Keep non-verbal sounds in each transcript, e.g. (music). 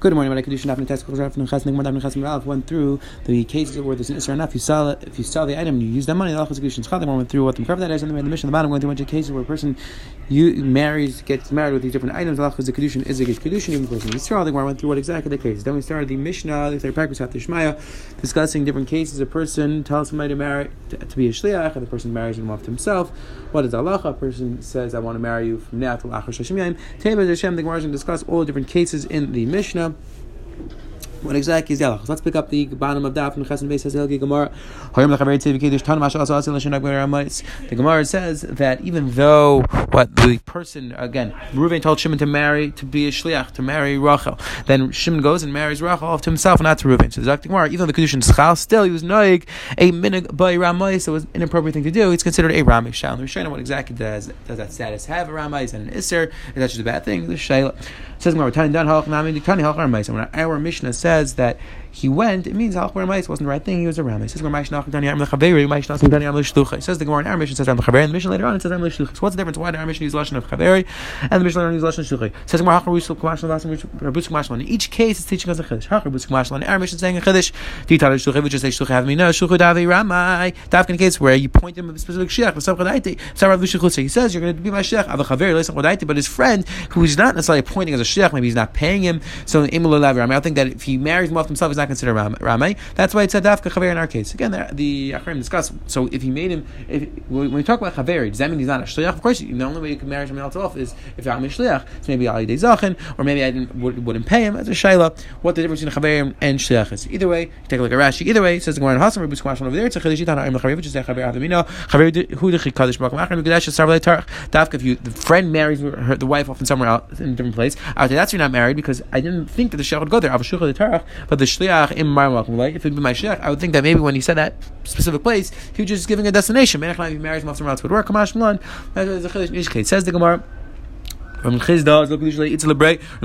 Good morning. I kedushin after test went through the cases where there's an isra enough. You sell. If you sell the item, you use that money. The kedushin went through what the cover that is, and the mission the bottom going through a bunch of cases where a person you marries gets married with these different items. The kedushin is a kedushin. Even person Yisrael. The went through what exactly the case. Then we started the Mishnah, the third paragraph after Shmaya, discussing different cases. A person tells somebody to marry to, to be a shliach, and the person marries him off to himself. What is Allah? A person says, "I want to marry you from now till Achar Shashim Yayim." Hashem. The Gemara is discuss all the different cases in the Mishnah. What exactly is the Let's pick up the bottom of Daf and Chesed Beis Hilgi Gemara. The Gemara says that even though what the person again, Reuven told Shimon to marry to be a shliach to marry Rachel, then Shimon goes and marries Rachel to himself, not to Reuven. So the Gemara, even though the kedushin schal, still he was noig a minig by Ramai, so it was an inappropriate thing to do. It's considered a Ramai shal. The Rishayna, what exactly does does that status have a Ramai? Is that an Isser? Is that just a bad thing? The Shayla says Gemara, Tani Dan Halach Nami Tani Halach Ramai. So when our Mishnah says says that he went, it means Halach Ramais wasn't the right thing, he was a Ramais. It says Gemara Says the Gemara in our says Ram Lechaveri, and the mission later on it says Ram Leshluchai. So what's the difference? Why did our mission use Lashon of Chaveri, and the mission later on use Lashon Shluchai? Says Gemara Hachar Rusul Kamashal Rabusuk Mashal. In each case, it's teaching us a Chiddush. Hachar Rabusuk Mashal. And our mission saying a Chiddush. Titar Shluchai, which is say Shluchai have me no Shluchai Davi Ramai. Davka in a case where you point him a specific Shech, V'sam Chadaiti, V'sam Rav He says you're going to be my Shech, Ava Chaveri, Lesam Chadaiti, but his friend, who is not necessarily pointing as a Shech, maybe he's not paying him, so Imul Ramai. I think that if he marries him off himself, he's not considered Ramai. That's why it said Dafka Chaver in our case. Again, the, the Achrim discuss. So if he made him, if, when we talk about Chaver, does that mean he's not a Shliach? Of course, the only way you can marry someone else off is if I'm a Shliach. So maybe Ali De Zachin, or maybe I didn't, would, not pay him as a Shaila. What the difference between Chaver and Shliach is. Either way, you take a look at Rashi. Either way, it says the Gemara Hasan, Rabbi Squash over there, it's a Chaver, which is a Chaver Avimino, Chaver Hu Dechi Kaddish Baruch Machar, Gudash Sarvalei Tarach. Dafka, if you, the friend marries her, the wife off in somewhere else, in a different place, after that's you're not married because I didn't think that the Shliach would go there. Avashucha the Tarach, but the Shliach in my If it'd be my Shliach, I would think that maybe when he said that specific place, he was just giving a destination. If he marries somewhere else would work. Kamash Milan. Says the Gemara. From Chizda, look usually it's. From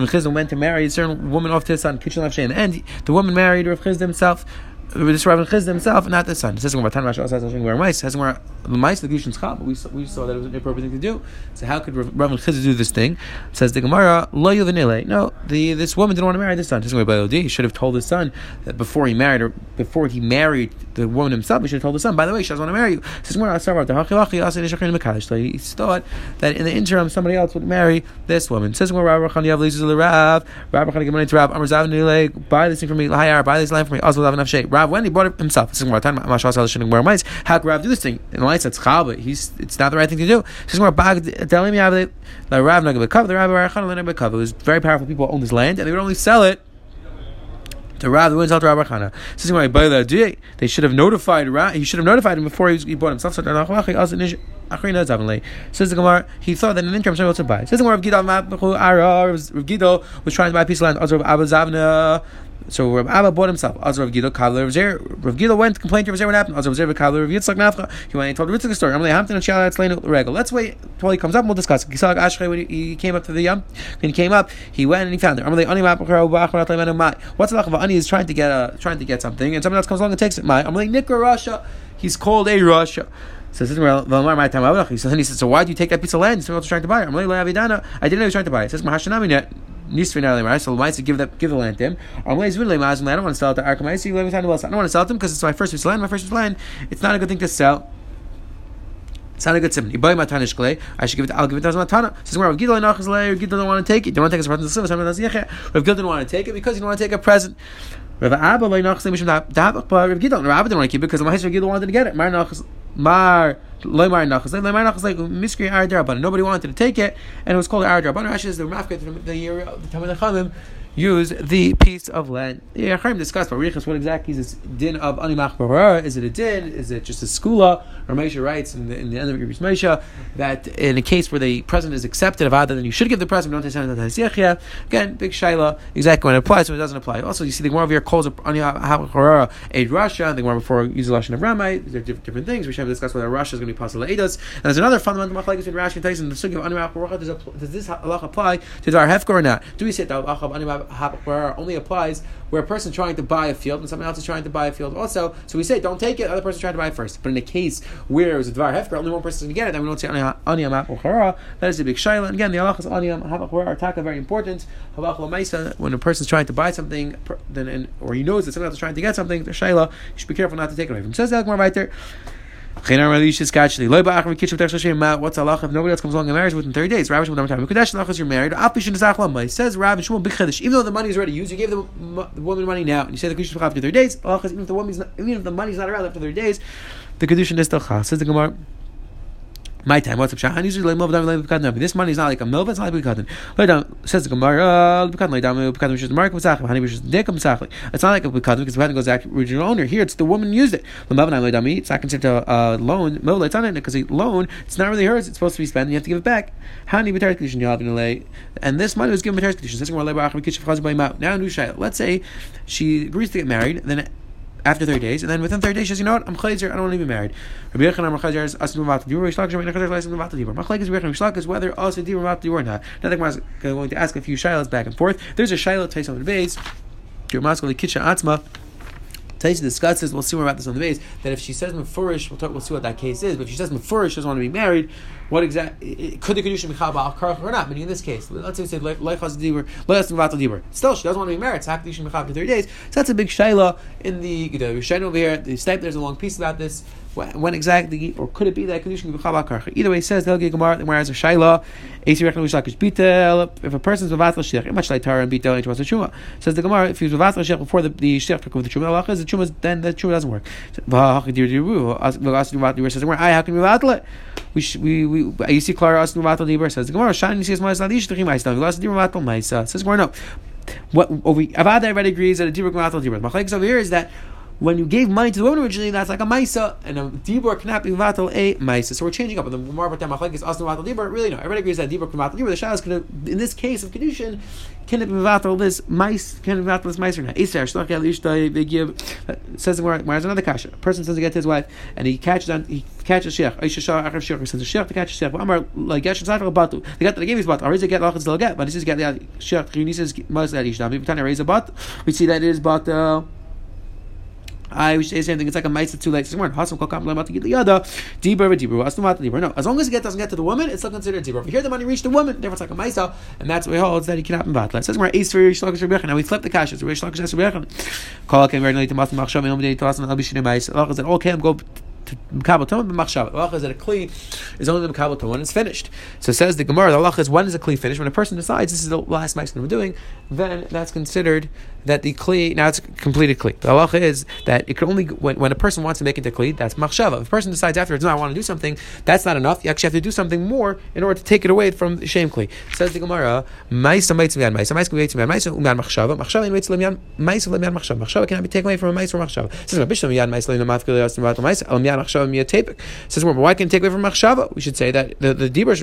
Chizda went to marry a certain woman off his son, Kitchen and the woman married Rav Chizda himself this Rav Chizda himself, not the son. It says Tan Rashi also where mice. Says where the mice the Gushin Schab. We saw, we saw that it was an appropriate thing to do. So how could Rav Chizda do this thing? Says the Gemara Lo Yuvanile. No, the this woman didn't want to marry this son. Says where He should have told his son that before he married or before he married the woman himself. He should have told his son. By the way, she doesn't want to marry you. Says Gemara He thought that in the interim somebody else would marry this woman. Says where Rav Chani Rav Rav Rav Chani Gemara Rav Amar Zav Buy this thing for me. Buy this land for me. Also Lav Nafshay. Rav when he bought it himself. This is more time. How could Rav do this thing? In the lights, that's chal, he's it's not the right thing to do. This is more bag telling me the Rav Nagabekov, the Rav Barachan It was very powerful people owned this land, and they would only sell it to Rav, the wouldn't sell to Rav Barachana. This is why they should have notified Rav. He should have notified him before he, he bought himself. Says the Gemara, he thought that the interim else would buy. Says the Gemara, Rav Gido was trying to buy a piece of land. Also, Abba Zavna so Rav Abba bought himself. Azar Rav Gila Kavla Rav Zer. Rav Gila went to complain to Rav Zer what happened. Azar Rav Zer Kavla Rav Yitzchak Nafcha. He went and told Yitzchak a story. Amalei Hamtin and Shala Etzleinu Regal. Let's wait until he comes up and we'll discuss. Gisak Ashrei when he came up to the Yam. When he came up, he went and he found it. Amalei Ani Mapachar Ubachar Atleimenu Mai. What's the of Ani is trying to get a, trying to get something and someone else comes along and takes it. Mai. Amalei Nikra Rasha. He's called a Rasha. So says my time He says, so why do you take that piece of land? Someone else was trying to buy it. I didn't know he was trying to buy it. Says Mahashanami Nisrin Alimar, so Lamaisa give that give the land to him. I don't want to sell it to I don't want to sell it to him because it's my first piece of land, my first piece of land. It's not a good thing to sell. It's not a good matanish clay. I should give it. I'll give it to matana. Says where Rav Gidol don't want to take it. Don't want to take it as present. Rav Gidol didn't want to take it because he didn't want to take a present. Rav Abba Abba didn't want to keep it because the Mahisha Rav Gidol wanted to get it. Mar Loimar Nachas. Loimar Nachas like Miskri Aradar, nobody wanted to take it, and it was called Aradar. But Rashi is the Rafka, the year, of the Chamim use the piece of land. The Yecharim discussed Barichas what exactly is this din of Animach Barara? Is it a din? Is it just a skula? Moshe writes in the, in the end of Yibris Moshe that in a case where the present is accepted of Ada, then you should give the present, Again, big shaila, exactly when it applies, when it doesn't apply. Also, you see the Gemara here calls Animach Barara a Rasha, the Gemara before uses Lashon of Ramai. There are different, different things. We should have discussed whether Russia is going to be possible. And there's another fundamental machlekes between Rashi and Tyson. The sugi of Animach Barara, does this halach apply to Dar Hefker or not? Do we say that of Hapachwara only applies where a person is trying to buy a field and someone else is trying to buy a field also. So we say, don't take it, the other person trying to buy it first. But in a case where it was a Dvar Hefker, only one person to get it, then we don't say Aniyam Hapachwara. That is a big Shaila. And again, the Allah is Aniyam Hapachwara Taka very important. When a person is trying to buy something, then or he knows that someone else is trying to get something, the Shaila, you should be careful not to take it away from. Says the right there. What's Allah if nobody else comes along and marries within 30 days? Rabbi Shmuel time. You're married. I shouldn't say what my says Rabbi Shmuel Big Even though the money is already used, you gave the, the woman money now, and you say the kedushin after 30 days. Even if the woman's not, even if the money's not around after 30 days, the kedushin is still chal. Says the Gemara. My time, what's up, Shahan? Usually, like, This money is not like a Milv, it's not like. Lay down, says the Gemara, the the It's not like a Bukadin because the Bukadin goes back to original owner. Here, it's the woman used it. It's not considered a loan. It's not it because a loan, it's not really hers, it's supposed to be spent, and you have to give it back. And this money was given. Says Gemara, Now, new Shayla. Let's say she agrees to get married, then after 30 days, and then within 30 days, she says, you know what, I'm chayzer, I don't want to be married. Rabbi Yechon, chayzer is asim vatal dibur, Rishlak, Rabbi Yechon, asim vatal dibur. Machlek is Rabbi Yechon, is whether asim dibur vatal or not. Now, I'm going to ask a few shilas back and forth. There's a shilah, Tais on the base, Jermaskal, Kitcha, Atzma, Taisa discusses, we'll see more about this on the base, that if she says Mefurish, we'll, talk, we'll see what that case is, but if she says Mefurish, she doesn't want to be married, what exactly, could the Kedusha be Chaba Karach or not? Meaning in this case, let's say we said Leichas Dibur, Leichas Vatal Dibur. Still, she doesn't want to be married, so it's be Mechab for 30 days. So that's a big Shaila in the, the Rishain over here, the Snipe, there's a long piece about this when exactly, or could it be that condition Either way, it says the Gemara, the Gemara has a shaila. If a person's mevatel shech, much like Torah and bitel into shuma, says the Gemara, if he's mevatel shech before the the shech with the shuma, Allah is the shuma, then the shuma doesn't work. The Gemara, how can we mevatel it? We we we. You see, Clara us mevatel dibur says the Gemara. Shani nadish techim ma'is nadish. Last dibur mevatel ma'is. Says Gemara, no. What over Avada already agrees that a dibur mevatel dibur. Machlekes over here is that when you gave money to the woman originally, that's like a maisa, and a dibur cannot be vatal a maisa. So we're changing up. The more about machlek is asnu vatal dibur. Really, no. Everybody agrees that dibur can vatal dibur. The is going to, in this case of kedushin, can it be vatal this mice? Can it be vatal this mice or not? Eser shlach el give says where where's another kasha. A person says to get to his wife, and he catches on he catches shech. Aisha shah achar shech. He says a shech to catch a. But Amar like gesh tzadar batu. The get that I gave his bat. Already get lachas still get, but this is get the shech. He says mas that ishtam. We a see that it is bat. I would say the same thing. It's like a mice too late. No, as long as it doesn't get to the woman, it's still considered dibur. If here the money reached the woman, therefore it's like a mice, and that's what he holds that he cannot be batla. It says we're ace for Rish Lakish Now we flip the cash. It's Rish Lakish Rebechan. Call again very late to Master Machshav and to Asan Abishin Mice. Allah said, okay, oh, I'm go to Mekabel Tumah b'machshava. The halacha is a kli is only the Mekabel Tumah when it's finished. So says the Gemara, the halacha is when is a kli finished? When a person decides this is the last that I'm doing, then that's considered that the kli now it's completed kli. The halacha is that it can only when, when a person wants to make it into kli, that's machshava. If a person decides afterwards, no, I want to do something, that's not enough. You actually have to do something more in order to take it away from the shame kli. Says the Gemara, ma'isa ma'isa miyan ma'isa ma'isa miyan ma'isa uman machshava machshava ma'isa lemyan ma'isa lemyan machshava machshava cannot be taken away from a ma'isa or machshava. Says Rabbi Shlomo miyan ma'isa lemyan ma'afkil yasim v'atam ma'isa lemyan machshava miyan tepik. Says well, why can it take away from machshava? We should say that the the dibur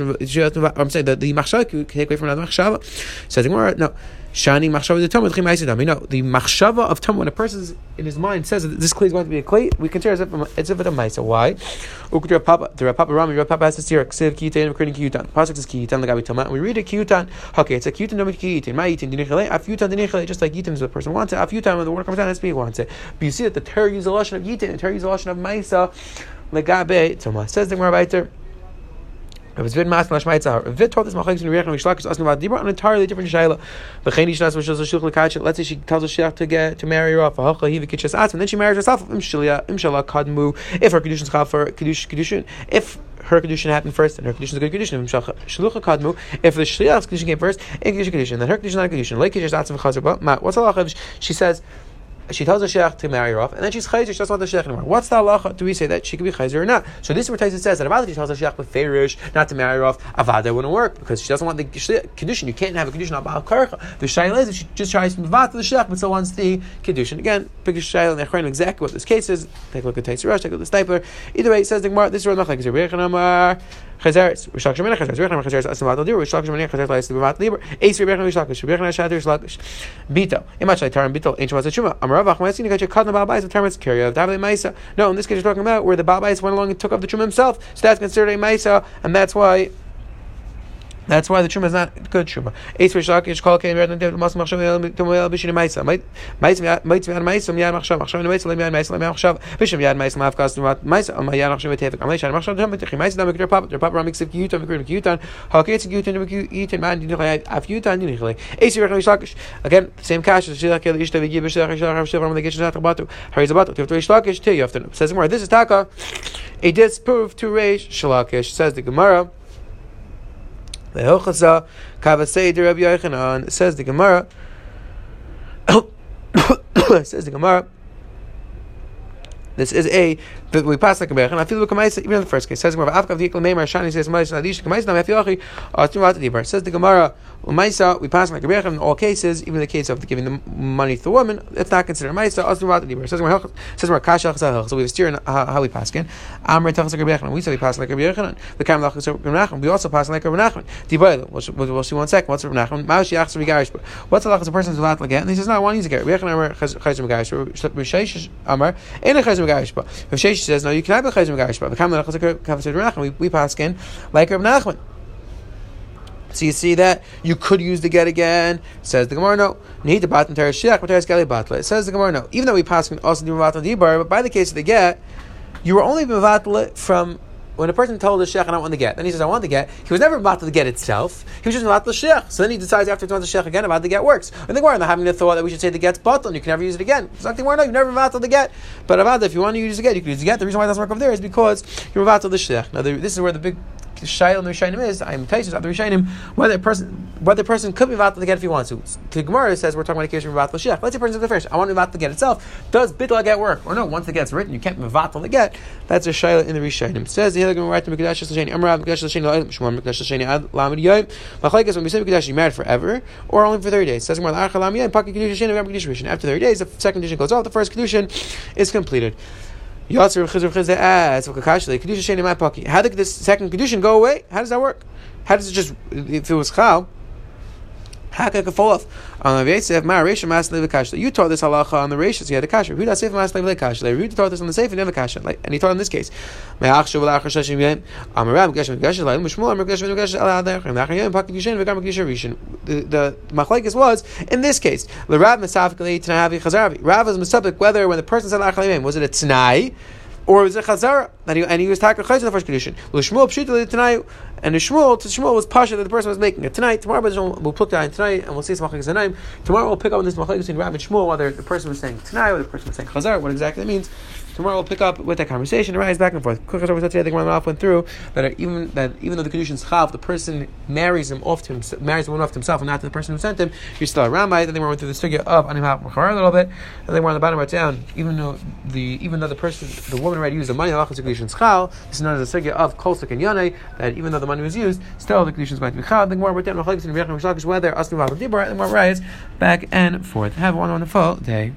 I'm saying that the machshava can take away from another machshava. Says the Gemara, no. Shani machshava the tumah chimaisidam. You know the machshava of tumah when a person in his mind says that this clay is going to be a clay, we consider it as if it's a maisa. Why? Ukra papa the Papa Rami Rav Papa has to see ksiv and creating kiyutan. Pasuk says kiyutan lagabi tumah. And we read a kiyutan. Okay, it's a kiyutan no kiyutan. Ma yitin dinichale afyutan dinichale. Just like yitin is the person wants it. Afyutan when the word comes down, has to be wants it. But you see that the Torah uses a lashon of yitin, the Torah uses a lashon of maisa legabe tumah. Says the Baiter. If it's been mas lashmaitza, if it taught this machlekes in Riyach and Mishlak is asking about dibra, an entirely different shayla. V'chein ishnas v'shos shulch lekach. Let's say she tells a shech to get to marry her off. V'halcha hi v'kitches atzma. Then she marries herself. Imshalia imshallah kadmu. If her kedushin is for kedushin if her kedushin happened first, and her condition is a good kedushin. Shlucha kadmu. If the shliach's kedushin came first, in kedushin kedushin, then her kedushin is not a. Like kitches atzma v'chazer. What's halacha? She says she tells the sheikh to marry her off, and then she's chayzer, she doesn't want the sheikh anymore. What's the halacha? Do we say that she could be chayzer or not? So this is where Tyson says that Avada she tells the sheikh with ferish not to marry her off, Avada wouldn't work because she doesn't want the condition. You can't have a condition about karcha. The shaila is if she just tries to move to the sheikh, but still wants the condition. Again, big shayla and know exactly what this case is. Take a look at Tyson Rush, take a look at the Steipler. Either way, it says the Gemara. This is where the machlek is. Chazeres, Rishak Shemina Chazeres, Rechna Chazeres, Asam Vatal Dibur, Rishak Shemina Chazeres, Lais Bimat Libur, Ace Rechna Rishak, Rechna Shader Shlakish, Bito, Imach. No, in this case, you're talking about where the Babais went along and took off the Shuma himself, so that's considered a Maisa, and that's why That's why the truma is not good truma. Eitz rishakish kol kein werden dem mas machshav to moel bishin meisa. Might might yad meisa yad machshav machshav meisa lem yad meisa lem machshav bishin yad meisa maf kas numat meisa am yad machshav tevik am meisa machshav dem mit meisa dem mit pap pap ramik sif yutan mit yutan hakets yutan mit yutan man din khayat af yutan din khayat. Eitz rishakish again same cash as shilak el ishta vigi bishach shilak shiv ram the geshin at batu. Hariz batu. Tiv rishakish te have says more this is taka. It does prove to raise shalakish says the Gemara. The Hilchasa Kavasei de Rabbi Yochanan says the Gemara. (coughs) says the Gemara. This is a but we pass like a berach, I feel like a even in the first case. Says the Gemara, Avkav Dikla Meimar Shani says Ma'is Nadish Kamaisa Nam Yafiyachi Atumat Dibar. Says the Gemara, Maisa we pass like a berach in all cases, even in the case of giving the money to the woman, it's not considered Maisa Atumat Dibar. Says Gemara, says Gemara Kasha So we steer how we pass again. Amr Tachas like a berach, we say we pass like a berach. The Kam Lachas Rabbi We also pass like a Rabbi Dibar. We'll see one second. What's Rabbi Nachman? Ma'ashi Achs Rigarish. What's the lachas a allowed to get? And he says, no, I want to get. Rabbi Amr Chayzim Rigarish. Amr Ain't a Chayzim Rigarish. But if she says, no, you cannot be chayim megarish. We we pass in like Rav Nachman. So you see that you could use the get again. Says the Gemara, no. Need the batan teres shiach, but teres gali batla. Says the Gemara, no. Even though we pass also do mevatel dibar, but by the case of the get, you were only mevatel from when a person told the sheikh, I don't want the get, then he says, I want the get, he was never about to get itself. He was just about the sheikh. So then he decides after he wants the sheikh again about the get works. And the Gemara, having the thought that we should say the get's bottle and you can never use it again. It's like the Gemara, you've never about the get. But about if you want to use the get, you can use the get. The reason why it doesn't work over there is because you're about to the sheikh. Now, the, this is where the big The shail and the Rishayim is, I'm Taisus of the Rishayim, whether a person whether a person could be about to get if he wants to. The Gemara says we're talking about a case of Mivatal Shech. Let's say a person says the first, I want to Mivatal the get itself. Does Bitla get work? Or no, once the get's written, you can't Mivatal the get. That's a Shail in the Rishayim. Says the Gemara right to Mekadesh Lashani, Amrav Mekadesh Lashani, Shmor Mekadesh Lashani, Ad Lamed Yoy. Machlekes when we say Mekadesh, you married forever, or only for 30 days. Says Gemara, Archa Lam Yoy, Paki Kedusha Shani, Mekadesh Rishon. After 30 days, the second condition goes off, the first condition is completed. Yatzer Chizr Chizr as ah, Kedusha Sheni my pocket. How did this second condition go away? How does that work? How does it just if it was Chal? Fall off? On the Yosef, Ma Reisha Mas Levikashla. You taught this halacha on the Reishas, you had a kasha. Who does Sefer Mas Levikashla? You taught this on the Sefer, never kasha. Like, and he taught in this case. Me'achshu v'lachar shashim yem. Amaram Gesh Megash Laim Shmuel Amar Gesh Megash Ala Ader. And Lachar Yem Rishon. The machlekes was in this case. The Mesafik Lei Tanahavi Chazaravi. Rav was Mesafik whether when the person said Lachar was it a Tanai or was it Chazara? And he, and he was Taka Chayz in the first condition. L'Shmuel Pshita tonight, and Shmuel, to Shmuel was Pasha that the person was making it. Tonight, tomorrow we'll put that in tonight, and we'll see Machlekes Tomorrow we'll pick up on this Machlekes between Rav and Shmuel, whether the person was saying tonight, or the person was saying Chazara, what exactly it means. Tomorrow we'll pick up with that conversation, rise back and forth. Quick today, the Gemara went through that even that even though the conditions chav, the person marries him off to himself, marries the woman off to himself, and not to the person who sent him. You're still a ramai. Then they went through the sugya of anim a little bit, and then we're on the bottom right down. Even though the even though the person, the woman already used the money, the conditions chav. This is known as the sugya of kolsik and yanei. That even though the money was used, still the conditions going to be chav. The Gemara went down whether dibur, and back and forth. Have one wonderful day.